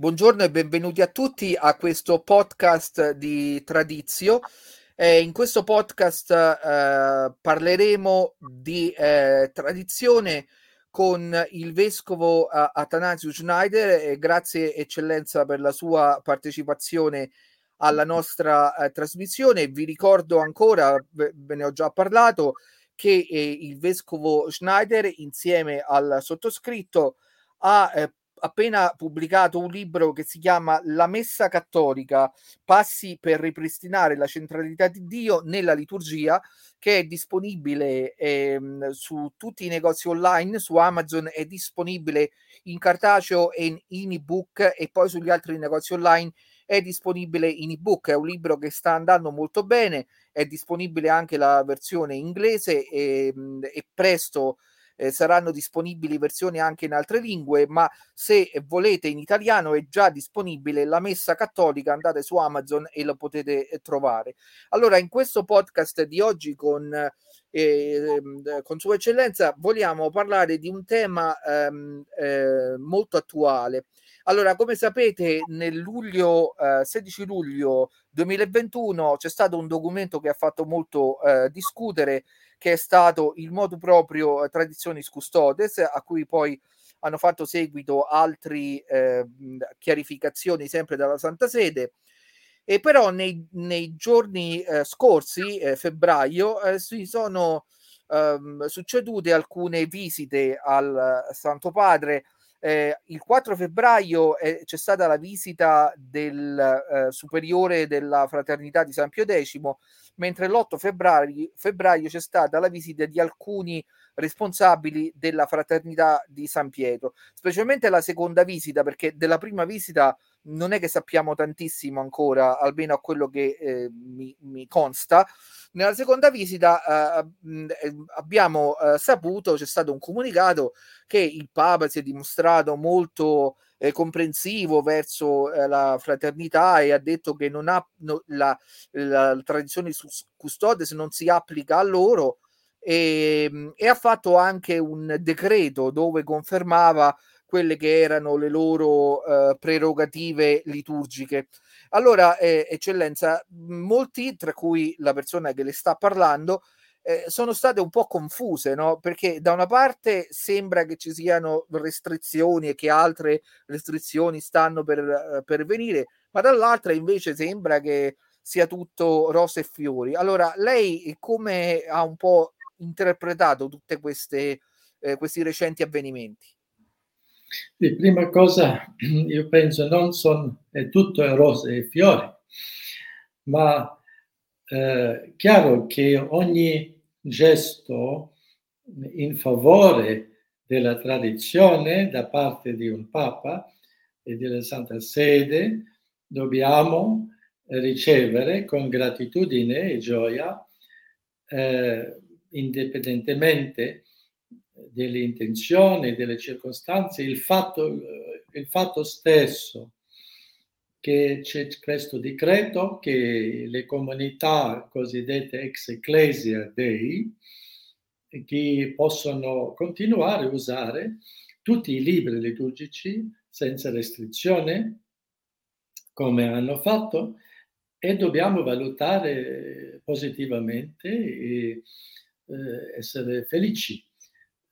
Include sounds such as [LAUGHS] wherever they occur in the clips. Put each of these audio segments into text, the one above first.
Buongiorno e benvenuti a tutti a questo podcast di Tradizio. Eh, in questo podcast eh, parleremo di eh, tradizione con il vescovo uh, Atanasio Schneider grazie eccellenza per la sua partecipazione alla nostra uh, trasmissione. Vi ricordo ancora, ve, ve ne ho già parlato, che eh, il vescovo Schneider insieme al sottoscritto ha eh, appena pubblicato un libro che si chiama La Messa Cattolica, passi per ripristinare la centralità di Dio nella liturgia, che è disponibile ehm, su tutti i negozi online, su Amazon è disponibile in cartaceo e in, in ebook e poi sugli altri negozi online è disponibile in ebook, è un libro che sta andando molto bene, è disponibile anche la versione inglese e, ehm, e presto eh, saranno disponibili versioni anche in altre lingue, ma se volete in italiano è già disponibile la messa cattolica, andate su Amazon e lo potete eh, trovare. Allora, in questo podcast di oggi con, eh, ehm, con Sua Eccellenza vogliamo parlare di un tema ehm, eh, molto attuale. Allora, come sapete, nel luglio, eh, 16 luglio 2021 c'è stato un documento che ha fatto molto eh, discutere che è stato il modo proprio eh, Traditionis Custodes, a cui poi hanno fatto seguito altre eh, chiarificazioni sempre dalla Santa Sede. E però nei, nei giorni eh, scorsi, eh, febbraio, eh, si sono ehm, succedute alcune visite al Santo Padre. Eh, il 4 febbraio eh, c'è stata la visita del eh, superiore della fraternità di San Pio X mentre l'8 febbraio, febbraio c'è stata la visita di alcuni responsabili della fraternità di San Pietro, specialmente la seconda visita, perché della prima visita non è che sappiamo tantissimo ancora, almeno a quello che eh, mi, mi, consta. Nella seconda visita eh, abbiamo eh, saputo, c'è stato un comunicato che il Papa si è dimostrato molto eh, comprensivo verso eh, la fraternità e ha detto che non ha no, la, la, tradizione custodes non si applica a loro e, ehm, e ha fatto anche un decreto dove confermava quelle che erano le loro eh, prerogative liturgiche. Allora, eh, eccellenza, molti, tra cui la persona che le sta parlando, eh, sono state un po' confuse, no? Perché da una parte sembra che ci siano restrizioni e che altre restrizioni stanno per, eh, per venire, ma dall'altra invece sembra che sia tutto rose e fiori. Allora, lei come ha un po' interpretato tutti eh, questi recenti avvenimenti? Di prima cosa, [CLEARS THROAT] io penso non sono è tutto rose e fiori, ma eh, chiaro che ogni gesto in favore della tradizione da parte di un Papa e della Santa Sede dobbiamo ricevere con gratitudine e gioia, eh, indipendentemente delle intenzioni, delle circostanze, il fatto, il fatto stesso che c'è questo decreto che le comunità cosiddette ex ecclesia dei che possono continuare a usare tutti i libri liturgici senza restrizione come hanno fatto e dobbiamo valutare positivamente e eh, essere felici.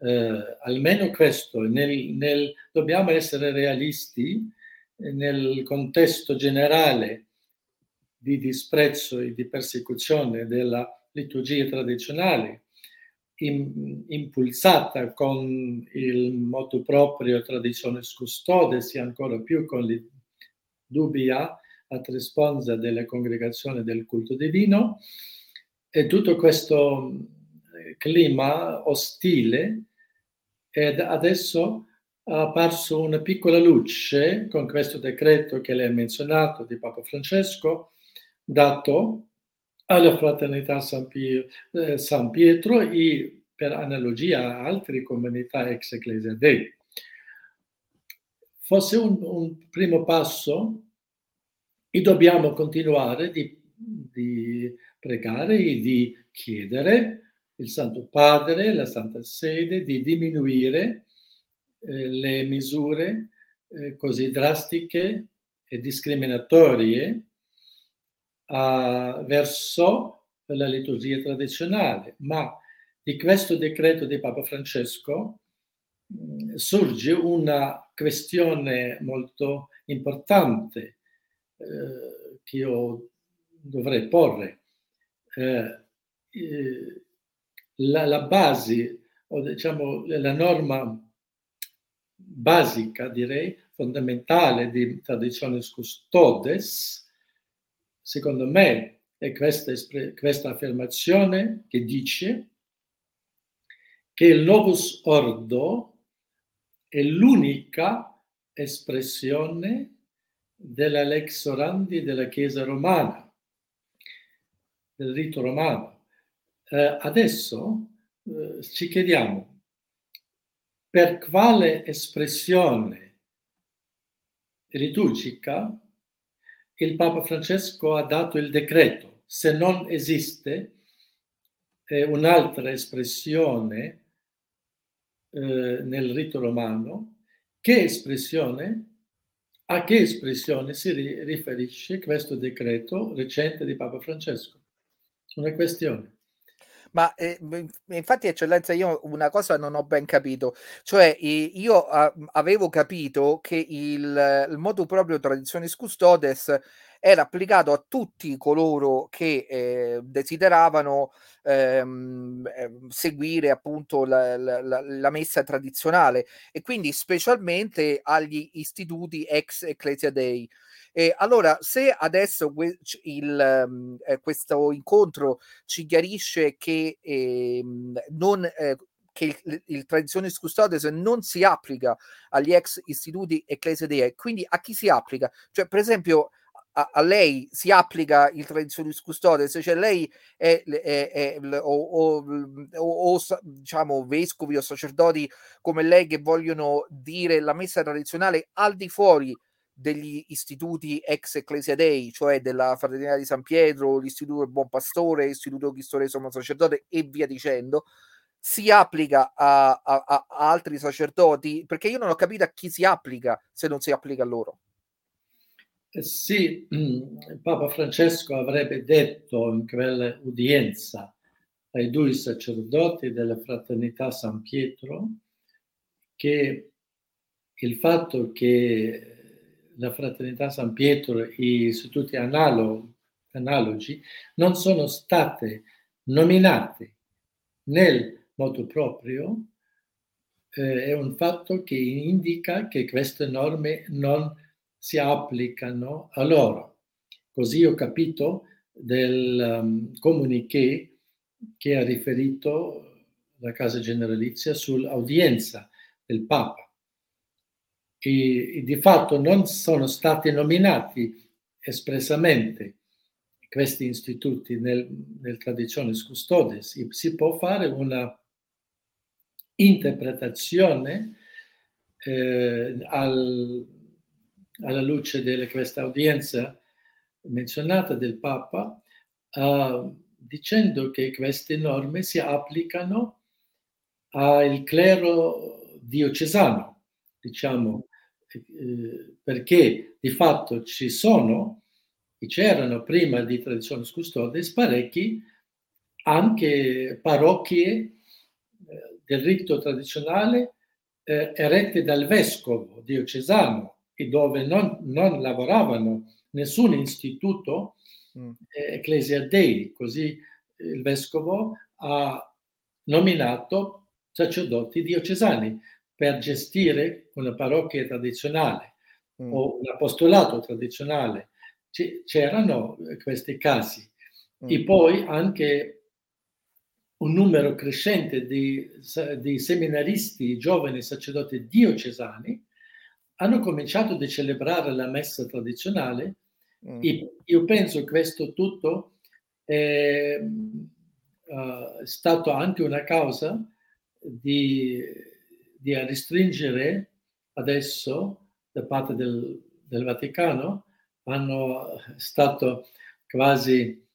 Eh, almeno questo, nel, nel, dobbiamo essere realisti nel contesto generale di disprezzo e di persecuzione della liturgia tradizionale, in, impulsata con il moto proprio tradizione custodes e ancora più con le dubbia ad responsa della congregazione del culto divino, e tutto questo eh, clima ostile ed adesso apparso una piccola luce con questo decreto che lei ha menzionato di Papa Francesco, dato alla Fraternità San, Pietro, eh, San Pietro e per analogia a altre comunità ex Ecclesia Dei. Fosse un, un primo passo e dobbiamo continuare di, di pregare e di chiedere il Santo Padre, la Santa Sede, di diminuire eh, le misure eh, così drastiche e discriminatorie uh, verso la liturgia tradizionale, ma di questo decreto di Papa Francesco mh, mm, sorge una questione molto importante eh, che io dovrei porre. Eh, eh, la, la, base, o diciamo la norma basica, direi, fondamentale di Traditionis Custodes, secondo me è questa, questa affermazione che dice che il Novus Ordo è l'unica espressione della lex orandi della Chiesa romana, del rito romano. Eh, adesso eh, ci chiediamo per quale espressione liturgica il Papa Francesco ha dato il decreto, se non esiste eh, un'altra espressione eh, nel rito romano, che espressione, a che espressione si ri- riferisce questo decreto recente di Papa Francesco? Una questione. Ma eh, infatti, eccellenza, io una cosa non ho ben capito, cioè io a, avevo capito che il, il modo proprio Traditionis Custodes era applicato a tutti coloro che eh, desideravano ehm, ehm, seguire appunto la, la, la, messa tradizionale e quindi specialmente agli istituti ex Ecclesia Dei. E allora, se adesso il, um, eh, questo incontro ci chiarisce che eh, non, eh, che il, il Traditionis Custodes non si applica agli ex istituti Ecclesia Dei, quindi a chi si applica? Cioè, per esempio, a, a, lei si applica il traditionis custodes, cioè lei è, è, è, o, o, o, o, diciamo vescovi o sacerdoti come lei che vogliono dire la messa tradizionale al di fuori degli istituti ex Ecclesia Dei, cioè della Fraternità di San Pietro, l'Istituto del Buon Pastore, l'Istituto Cristo Re Sommo Sacerdote e via dicendo, si applica a, a, a, altri sacerdoti? Perché io non ho capito a chi si applica se non si applica a loro. Eh sì, mm, Papa Francesco avrebbe detto in quell'udienza ai due sacerdoti della Fraternità San Pietro che il fatto che la Fraternità San Pietro e gli istituti analog, analogi non sono state nominate nel modo proprio eh, è un fatto che indica che queste norme non si applicano a loro. Così ho capito del um, comuniqué che ha riferito la Casa Generalizia sull'audienza del Papa e, e di fatto non sono stati nominati espressamente questi istituti nel, nel Traditionis Custodes. Si può fare una interpretazione eh, al, alla luce di questa udienza menzionata del Papa, uh, dicendo che queste norme si applicano al clero diocesano, diciamo, eh, perché di fatto ci sono, e c'erano prima di Tradizione Custodes, parecchi anche parrocchie eh, del rito tradizionale eh, erette dal vescovo diocesano e dove non, non lavoravano nessun istituto mm. eh, Ecclesia Dei, così il vescovo ha nominato sacerdoti diocesani per gestire una parrocchia tradizionale mm. o un apostolato tradizionale. C'erano questi casi. Mm. E poi anche un numero crescente di, di seminaristi, giovani sacerdoti diocesani, hanno cominciato a celebrare la messa tradizionale mm. e io penso che questo tutto è uh, stato anche una causa di di restringere adesso da parte del, del Vaticano hanno stato quasi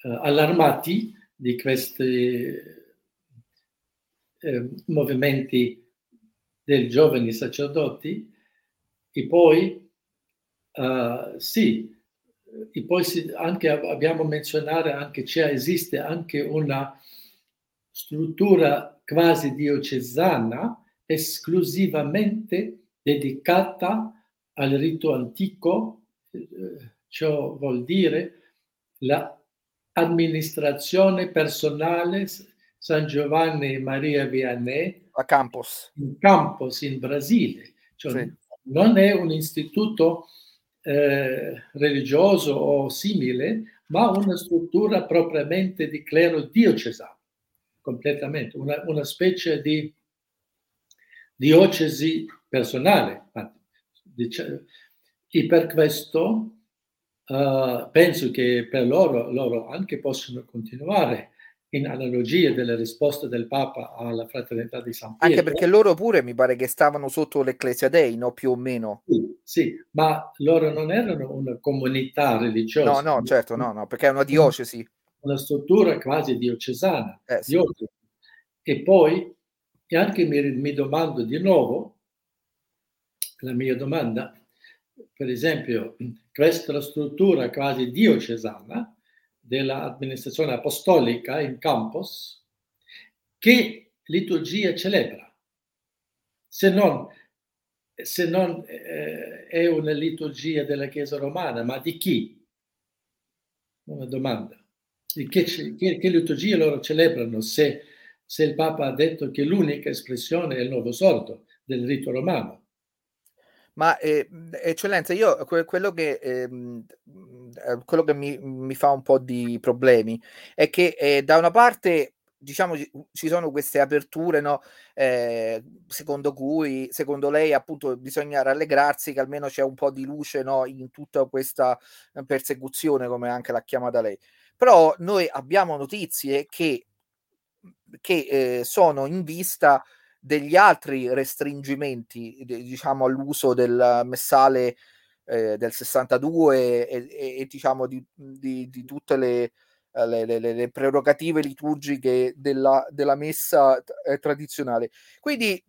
eh, allarmati di questi eh, movimenti dei giovani sacerdoti. E poi uh, sì, e poi si, anche abbiamo menzionato anche c'è, esiste anche una struttura quasi diocesana esclusivamente dedicata al rito antico, eh, ciò vuol dire l'amministrazione personale San Giovanni e Maria Vianney a Campos, in Campos in Brasile. Cioè, sì. Non è un istituto eh, religioso o simile, ma una struttura propriamente di clero diocesano, completamente, una, una specie di diocesi personale. E per questo uh, penso che per loro, loro anche possono continuare in analogia delle risposte del Papa alla fraternità di San Pietro. Anche perché loro pure mi pare che stavano sotto l'Ecclesia Dei, no? Più o meno. Sì, sì, ma loro non erano una comunità religiosa. No, no, certo, no, no, perché è una diocesi. Una struttura quasi diocesana. Eh, sì. E poi, e anche mi, mi domando di nuovo, la mia domanda, per esempio, questa struttura quasi diocesana, dell'amministrazione apostolica in campus, che liturgia celebra? Se non, se non eh, è una liturgia della Chiesa romana, ma di chi? Una domanda. Che, che, che liturgia loro celebrano se, se il Papa ha detto che l'unica espressione è il nuovo sordo del rito romano? Ma eh, eccellenza, io que- quello che, ehm, eh, quello che mi, mi, fa un po' di problemi è che eh, da una parte diciamo ci sono queste aperture no? Eh, secondo cui secondo lei appunto bisogna rallegrarsi che almeno c'è un po' di luce no? in tutta questa persecuzione come anche l'ha chiamata lei però noi abbiamo notizie che, che eh, sono in vista degli altri restringimenti, diciamo, all'uso del messale eh, del 62 e, e, e diciamo di, di, di tutte le, le, le, le, prerogative liturgiche della, della messa eh, tradizionale. Quindi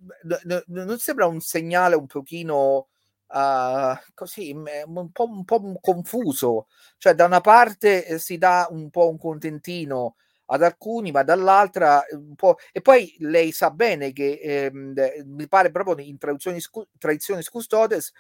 n- non sembra un segnale un pochino uh, così, un po', un po' confuso. Cioè, da una parte eh, si dà un po' un contentino ad alcuni, ma dall'altra un po'. E poi lei sa bene che ehm, mi pare proprio in tradizioni, tradizioni custodes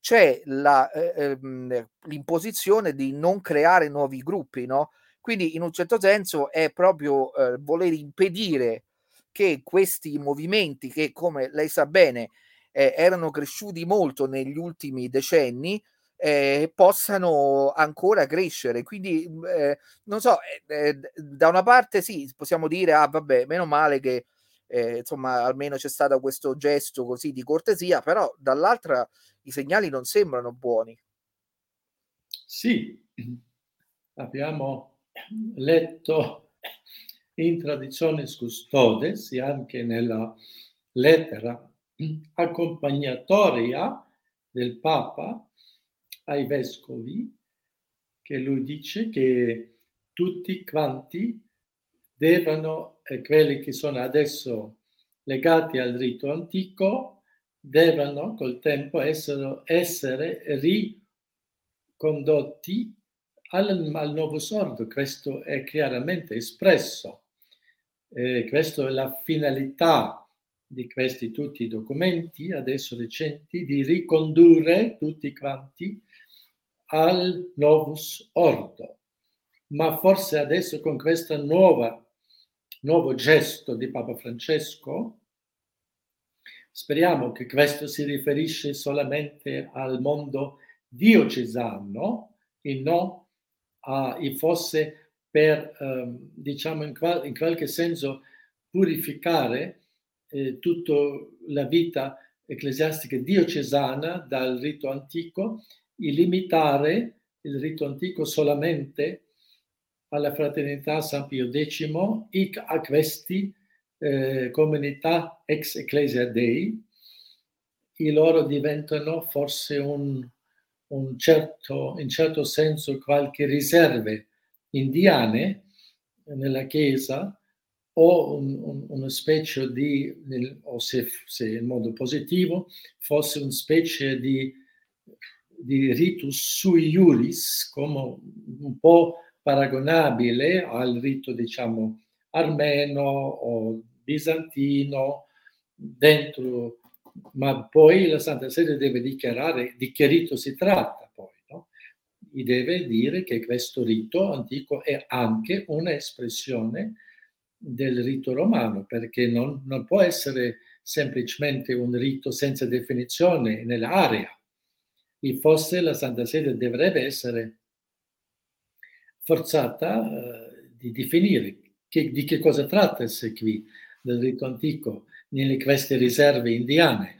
c'è la, eh, ehm, l'imposizione di non creare nuovi gruppi, no? Quindi in un certo senso è proprio eh, voler impedire che questi movimenti, che come lei sa bene eh, erano cresciuti molto negli ultimi decenni, eh, possano ancora crescere. Quindi, mhmm, eh, non so, eh, eh da una parte sì, possiamo dire, ah vabbè, meno male che eh, insomma almeno c'è stato questo gesto così di cortesia, però dall'altra i segnali non sembrano buoni. Sì, [CLEARS THROAT] abbiamo letto in tradizione custodes e anche nella lettera [CLEARS THROAT] accompagnatoria del Papa ai vescovi che lui dice che tutti quanti devono, eh, quelli che sono adesso legati al rito antico, devono col tempo essere, essere ricondotti al, al, nuovo sordo. Questo è chiaramente espresso. Eh, questa è la finalità di questi tutti i documenti, adesso recenti, di ricondurre tutti quanti al novus ordo. Ma forse adesso con questo nuovo gesto di Papa Francesco, speriamo che questo si riferisce solamente al mondo diocesano e non a, e fosse per, um, diciamo, in, qual, in, qualche senso purificare eh, tutta la vita ecclesiastica diocesana dal rito antico e limitare il rito antico solamente alla fraternità San Pio X e a questi eh, comunità ex Ecclesia Dei e loro diventano forse un, un certo, in certo senso qualche riserve indiane nella Chiesa o un, un, una specie di, o se, se in modo positivo, fosse una specie di di ritus sui iuris, come un po' paragonabile al rito, diciamo, armeno o bizantino, dentro, ma poi la Santa Sede deve dichiarare di che rito si tratta poi, no? E deve dire che questo rito antico è anche un'espressione del rito romano, perché non, non può essere semplicemente un rito senza definizione nell'area. E forse la Santa Sede dovrebbe essere forzata eh, di definire che, di che cosa trattasi qui del rito antico nelle queste riserve indiane.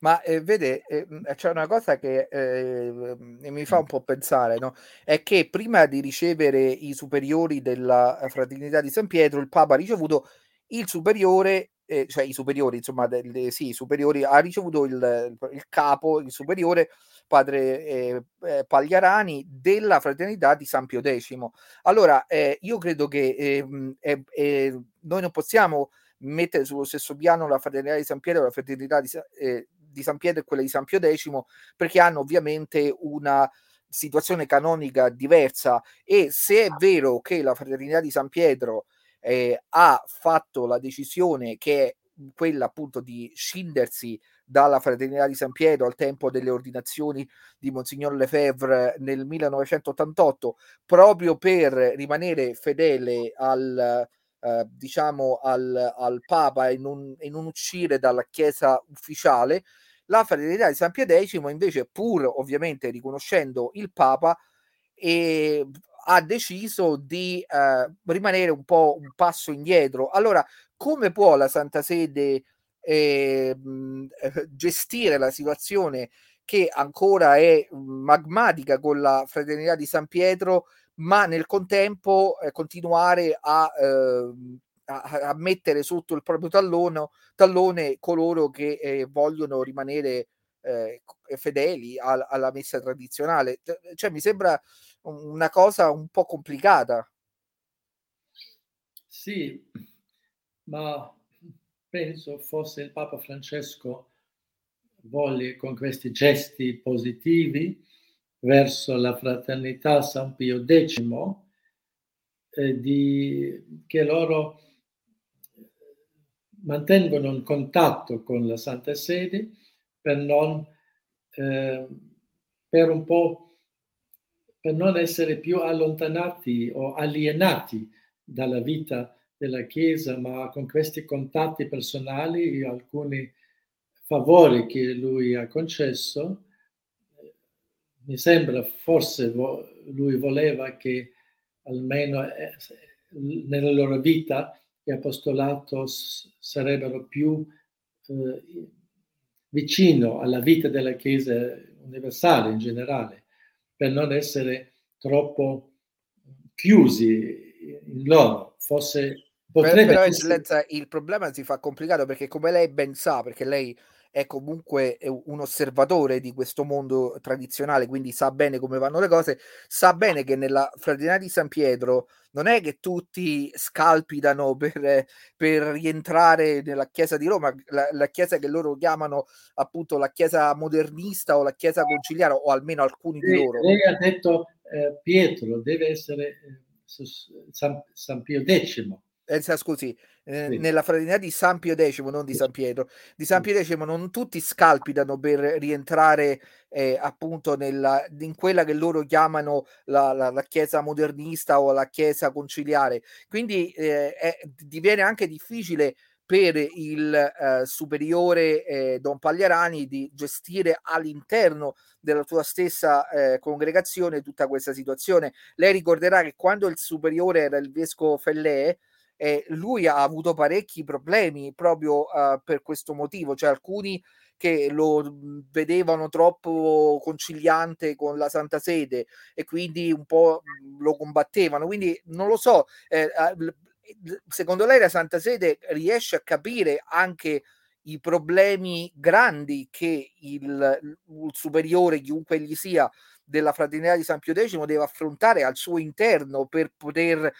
Ma eh, vede, eh, c'è una cosa che eh, mi fa un po' pensare, no? È che prima di ricevere i superiori della Fraternità di San Pietro, il Papa ha ricevuto il superiore, eh, cioè i superiori, insomma, delle, sì, i superiori, ha ricevuto il, il capo, il superiore, padre eh, eh, Pagliarani, della Fraternità di San Pio X. Allora, eh, io credo che ehm, noi non possiamo mettere sullo stesso piano la Fraternità di San Pietro e la Fraternità di, eh, di San Pietro e quella di San Pio X, perché hanno ovviamente una situazione canonica diversa e se è vero che la Fraternità di San Pietro eh, ha fatto la decisione che è quella appunto di scindersi dalla Fraternità di San Pietro al tempo delle ordinazioni di Monsignor Lefebvre nel 1988, proprio per rimanere fedele al, eh, diciamo al, al Papa e non, e non uscire dalla Chiesa ufficiale, la Fraternità di San Pio X invece, pur ovviamente riconoscendo il Papa, e ha deciso di eh, rimanere un po' un passo indietro. Allora, come può la Santa Sede eh, [LAUGHS] gestire la situazione che ancora è magmatica con la Fraternità di San Pietro ma nel contempo eh, continuare a, eh, a, a, mettere sotto il proprio tallone, tallone coloro che eh, vogliono rimanere eh, fedeli al, alla messa tradizionale. Cioè, mi sembra una cosa un po' complicata. Sì, ma penso fosse il Papa Francesco voglia con questi gesti positivi verso la fraternità San Pio X, eh, di, che loro mantengono un contatto con la Santa Sede per non, eh, per un po', per non essere più allontanati o alienati dalla vita della Chiesa, ma con questi contatti personali alcuni favori che lui ha concesso, mi sembra forse vo- lui voleva che almeno eh, nella loro vita gli apostolato s- sarebbero più eh, vicino alla vita della Chiesa universale in generale, per non essere troppo chiusi in loro. Forse potrebbe però, essere... il problema si fa complicato perché come lei ben sa, perché lei è comunque un osservatore di questo mondo tradizionale, quindi sa bene come vanno le cose, sa bene che nella Fraternità di San Pietro non è che tutti scalpitano [LAUGHS] per, per rientrare nella Chiesa di Roma, la, la, Chiesa che loro chiamano appunto la Chiesa modernista o la Chiesa conciliare, o almeno alcuni lei, di loro. Lei ha detto eh, Pietro, deve essere eh, San, San Pio X. Eh, scusi, eh, sì. nella fraternità di San Pio X, non di San Pietro, di San Pio X non tutti scalpitano per rientrare eh, appunto nella, in quella che loro chiamano la, la, la, chiesa modernista o la chiesa conciliare. Quindi eh, è, diviene anche difficile per il eh, superiore eh, Don Pagliarani di gestire all'interno della sua stessa eh, congregazione tutta questa situazione. Lei ricorderà che quando il superiore era il vescovo Fellè, eh, lui ha avuto parecchi problemi proprio uh, per questo motivo, cioè alcuni che lo mhmm, vedevano troppo conciliante con la Santa Sede e quindi un po' mhmm, lo combattevano. Quindi non lo so, eh, secondo lei la Santa Sede riesce a capire anche i problemi grandi che il, il superiore, chiunque egli sia, della fraternità di San Pio X deve affrontare al suo interno per poter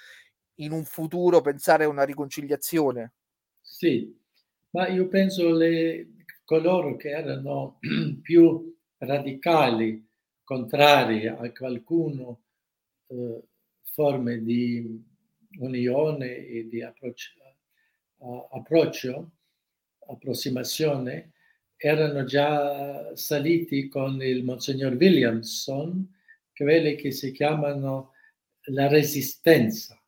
in un futuro pensare a una riconciliazione? Sì, ma io penso le, coloro che erano [CLEARS THROAT] più radicali, contrari a qualcuno eh, forme di unione e di approccio, approccio, approssimazione, erano già saliti con il Monsignor Williamson, quelli che si chiamano la resistenza,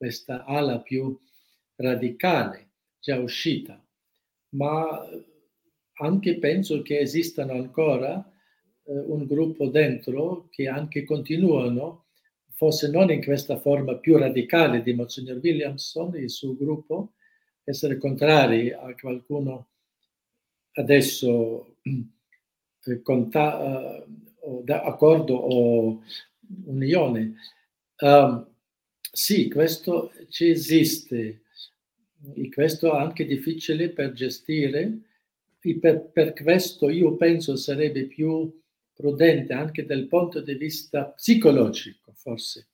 questa ala più radicale già uscita. Ma anche penso che esistano ancora eh, un gruppo dentro che anche continuano forse non in questa forma più radicale di Monsignor Williamson il suo gruppo, essere contrari a qualcuno adesso [CLEARS THROAT] eh, conta, uh, d'accordo o unione. Um, sì, questo ci esiste questo è anche difficile per gestire per, per questo io penso sarebbe più prudente anche dal punto di vista psicologico, forse,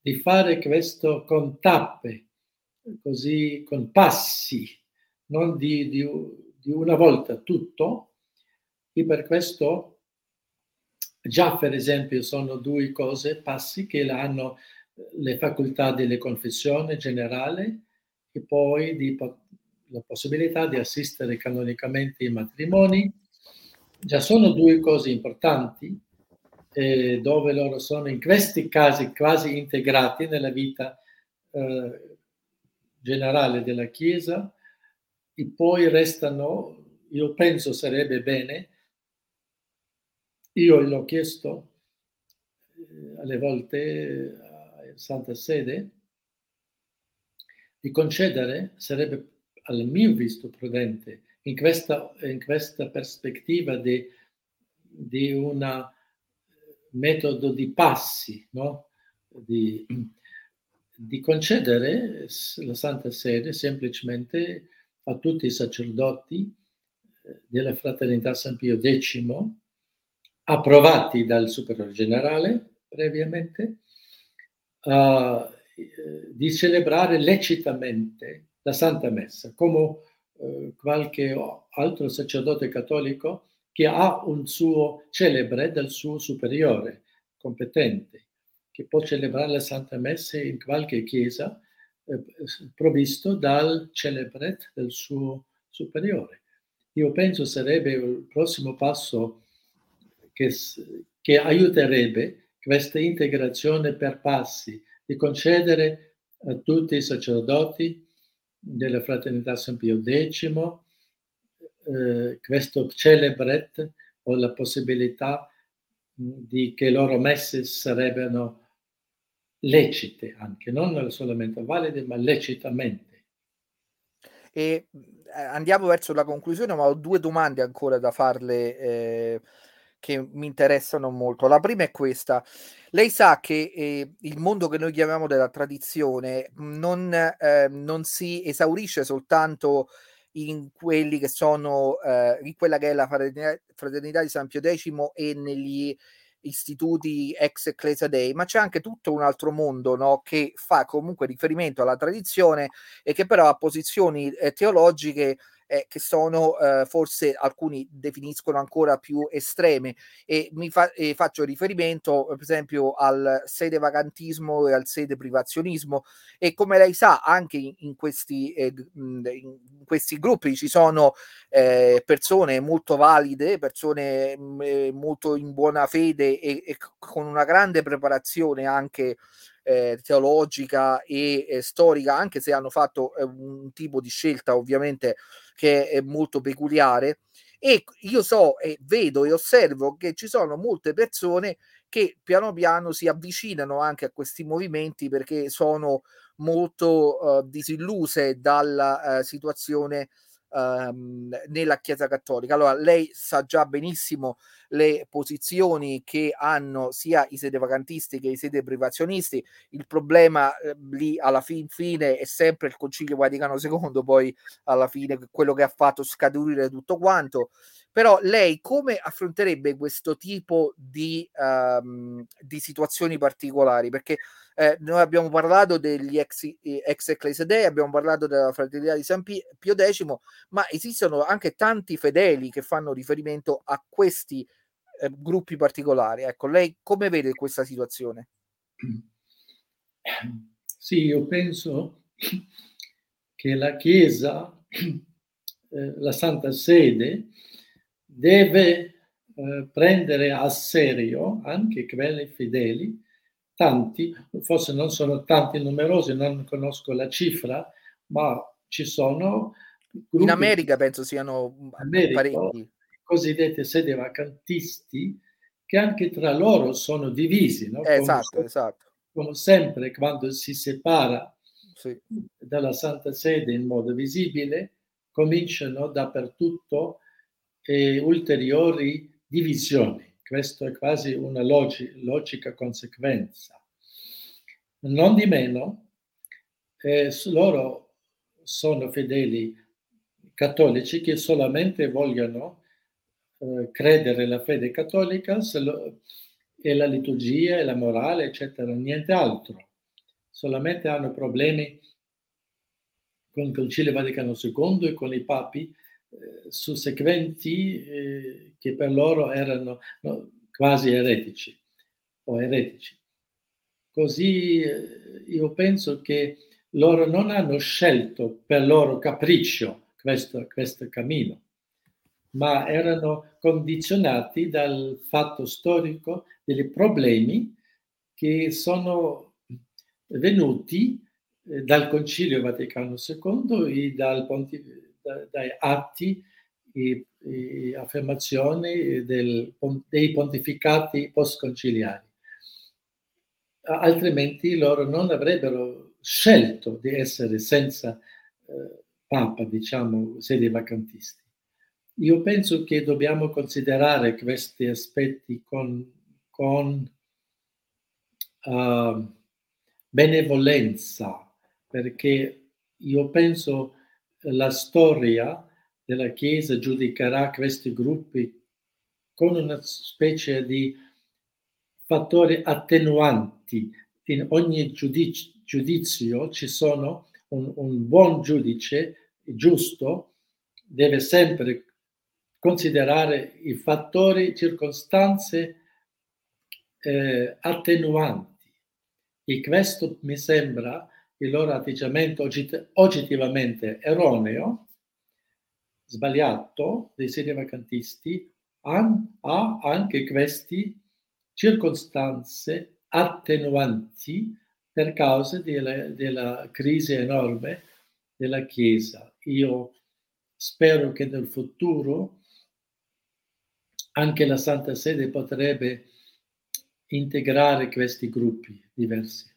di fare questo con tappe, così con passi, non di, di, di una volta tutto. E per questo già, per esempio, sono due cose, passi che hanno le facoltà delle confessione generale e poi di, la possibilità di assistere canonicamente ai matrimoni. Già sono due cose importanti eh, dove loro sono in questi casi quasi integrati nella vita eh, generale della Chiesa e poi restano, io penso sarebbe bene, io l'ho chiesto eh, alle volte Santa Sede, di concedere, sarebbe al mio visto prudente, in questa, in questa prospettiva di, di un metodo di passi, no? di, di concedere la Santa Sede semplicemente a tutti i sacerdoti eh, della Fraternità San Pio X, approvati dal Superiore Generale previamente, uh, di celebrare lecitamente la Santa Messa, come eh, qualche altro sacerdote cattolico che ha un suo celebre del suo superiore competente, che può celebrare la Santa Messa in qualche chiesa eh, provvisto dal celebre del suo superiore. Io penso sarebbe il prossimo passo che, che aiuterebbe questa integrazione per passi, di concedere a tutti i sacerdoti della Fraternità San Pio X, eh, questo celebret o la possibilità di che loro messe sarebbero lecite anche, non solamente valide, ma lecitamente. E andiamo verso la conclusione, ma ho due domande ancora da farle eh, che mi interessano molto. La prima è questa. Lei sa che eh, il mondo che noi chiamiamo della tradizione non, eh, non si esaurisce soltanto in quelli che sono eh, in quella che è la fraternità, fraternità di San Pio X e negli istituti ex Ecclesia Dei, ma c'è anche tutto un altro mondo no, che fa comunque riferimento alla tradizione e che però ha posizioni eh, teologiche eh, che sono eh, forse alcuni definiscono ancora più estreme. E mi fa, e faccio riferimento per esempio al sede vacantismo e al sede privazionismo e come lei sa anche in, in questi, eh, in questi gruppi ci sono eh, persone molto valide, persone mh, eh, molto in buona fede e, e con una grande preparazione anche eh, teologica e eh, storica, anche se hanno fatto eh, un tipo di scelta ovviamente che è molto peculiare. E io so e vedo e osservo che ci sono molte persone che piano piano si avvicinano anche a questi movimenti perché sono molto uh, disilluse dalla uh, situazione ehm, nella Chiesa Cattolica. Allora, lei sa già benissimo le posizioni che hanno sia i sede vacantisti che i sede privazionisti. Il problema eh, lì alla fin fine è sempre il Concilio Vaticano II, poi alla fine quello che ha fatto scaturire tutto quanto. Però lei come affronterebbe questo tipo di, um, di situazioni particolari? Perché eh, noi abbiamo parlato degli ex, ex Ecclesia Dei, abbiamo parlato della fraternità di San Pio X, ma esistono anche tanti fedeli che fanno riferimento a questi eh, gruppi particolari. Ecco, lei come vede questa situazione? [CLEARS THROAT] Sì, io penso che la Chiesa, [CLEARS THROAT] eh, la Santa Sede, deve eh, prendere a serio anche quelli fedeli, tanti, forse non sono tanti numerosi, non conosco la cifra, ma ci sono... In America penso siano America, parecchi. cosiddetti sede vacantisti che anche tra loro sono divisi. No? esatto, come, esatto. Come sempre quando si separa sì. dalla Santa Sede in modo visibile, cominciano dappertutto eh, ulteriori divisioni. Questo è quasi una logi- logica conseguenza. Non di meno, eh, loro sono fedeli cattolici che solamente vogliono eh, credere la fede cattolica lo, e la liturgia e la morale, eccetera, niente altro. Solamente hanno problemi con il Concilio Vaticano II e con i papi eh, susseguenti eh, che per loro erano no, quasi eretici o eretici. Così eh, io penso che loro non hanno scelto per loro capriccio questo, questo cammino, ma erano condizionati dal fatto storico dei problemi che sono venuti dal Concilio Vaticano II e dal pontificato dai atti e, e affermazioni del, dei pontificati postconciliari. Altrimenti loro non avrebbero scelto di essere senza eh, Papa, diciamo, sedi vacantisti. Io penso che dobbiamo considerare questi aspetti con, con uh, benevolenza, perché io penso la storia della Chiesa giudicherà questi gruppi con una specie di fattori attenuanti. In ogni giudizio, giudizio ci sono un, un, buon giudice giusto, deve sempre considerare i fattori, circostanze eh, attenuanti. E questo mi sembra il loro atteggiamento oggettivamente erroneo, sbagliato dei sedi vacantisti, ha anche queste circostanze attenuanti per causa della, della crisi enorme della Chiesa. Io spero che nel futuro anche la Santa Sede potrebbe integrare questi gruppi diversi.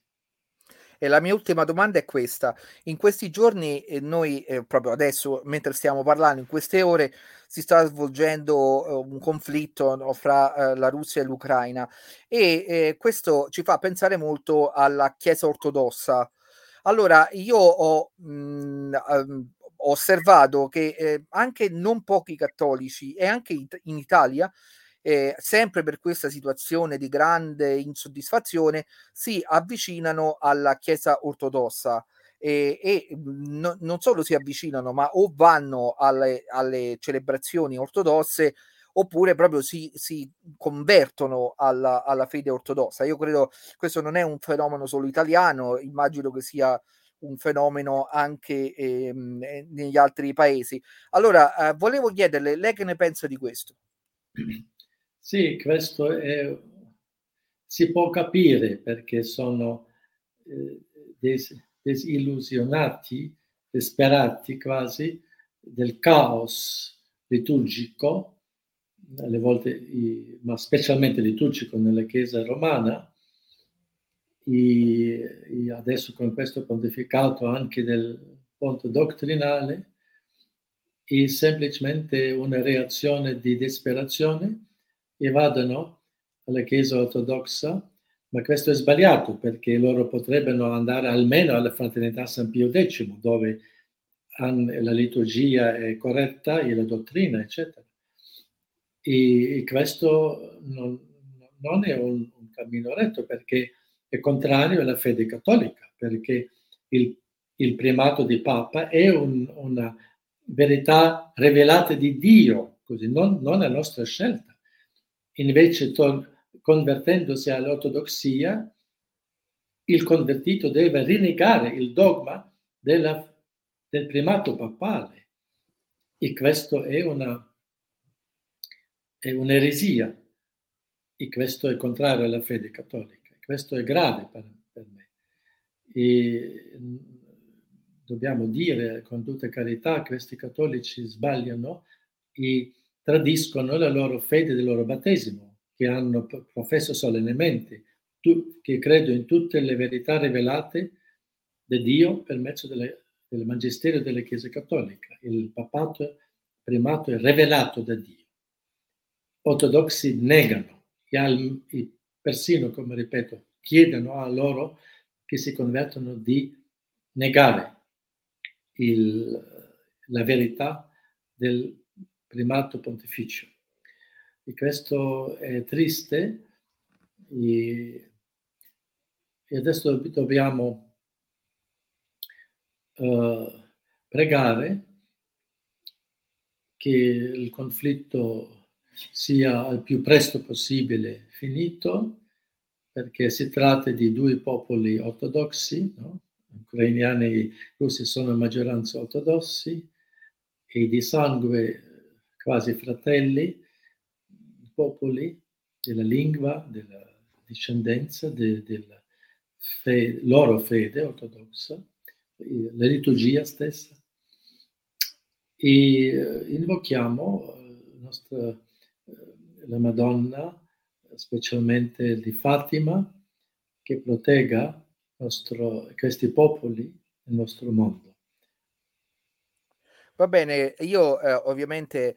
E la mia ultima domanda è questa. In questi giorni, eh, noi eh, proprio adesso, mentre stiamo parlando, in queste ore, si sta svolgendo eh, un conflitto no, fra eh, la Russia e l'Ucraina e eh, questo ci fa pensare molto alla Chiesa ortodossa. Allora, io ho, mh, mm, ho osservato che eh, anche non pochi cattolici e anche in, in Italia eh, sempre per questa situazione di grande insoddisfazione, si avvicinano alla Chiesa ortodossa. E, e no, non solo si avvicinano, ma o vanno alle, alle celebrazioni ortodosse oppure proprio si, si convertono alla, alla, fede ortodossa. Io credo questo non è un fenomeno solo italiano, immagino che sia un fenomeno anche ehm, negli altri paesi. Allora, eh, volevo chiederle, lei che ne pensa di questo? [CLEARS THROAT] Sì, questo è, si può capire perché sono eh, des, disillusionati, disperati quasi del caos liturgico, alle volte, ma specialmente liturgico nella Chiesa romana, e, adesso con questo pontificato anche del punto dottrinale, e semplicemente una reazione di disperazione e vadano alla Chiesa ortodossa, ma questo è sbagliato perché loro potrebbero andare almeno alla Fraternità San Pio X, dove la liturgia è corretta e la dottrina, eccetera. E questo non, non è un, un, cammino retto perché è contrario alla fede cattolica, perché il, il primato di Papa è un, una verità rivelata di Dio, così non, non è nostra scelta invece to- convertendosi all'ortodossia, il convertito deve rinnegare il dogma della, del primato papale. E questo è, una, è un'eresia. E questo è contrario alla fede cattolica. Questo è grave per, per me. E dobbiamo dire con tutta carità che questi cattolici sbagliano e tradiscono la loro fede del loro battesimo, che hanno professo solennemente, che credo in tutte le verità rivelate da Dio per mezzo delle, del Magistero della Chiesa Cattolica. Il papato primato è rivelato da Dio. Ortodossi negano e persino, come ripeto, chiedono a loro che si convertono di negare il, la verità del primato pontificio. E questo è triste e, adesso dobbiamo uh, pregare che il conflitto sia al più presto possibile finito, perché si tratta di due popoli ortodossi, no? ucrainiani e russi sono maggioranza ortodossi, e di sangue quasi fratelli, popoli della lingua, della discendenza, de, della fe, loro fede ortodossa, la liturgia stessa. E eh, invochiamo eh, nostra, eh, la Madonna, specialmente di Fatima, che protegga nostro, questi popoli nel nostro mondo. Va bene, io eh, ovviamente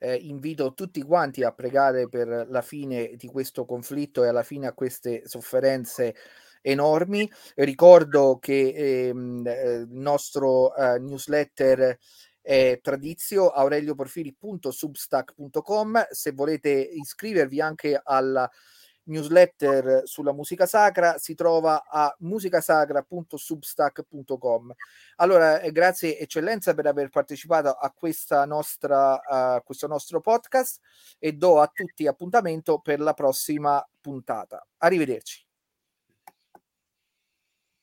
eh, invito tutti quanti a pregare per la fine di questo conflitto e alla fine a queste sofferenze enormi. Ricordo che ehm, eh, il nostro eh, newsletter è tradizio aurelioporfiri.substack.com se volete iscrivervi anche alla newsletter sulla musica sacra si trova a musicasacra.substack.com. Allora, eh, grazie eccellenza per aver partecipato a questa nostra a questo nostro podcast e do a tutti appuntamento per la prossima puntata. Arrivederci.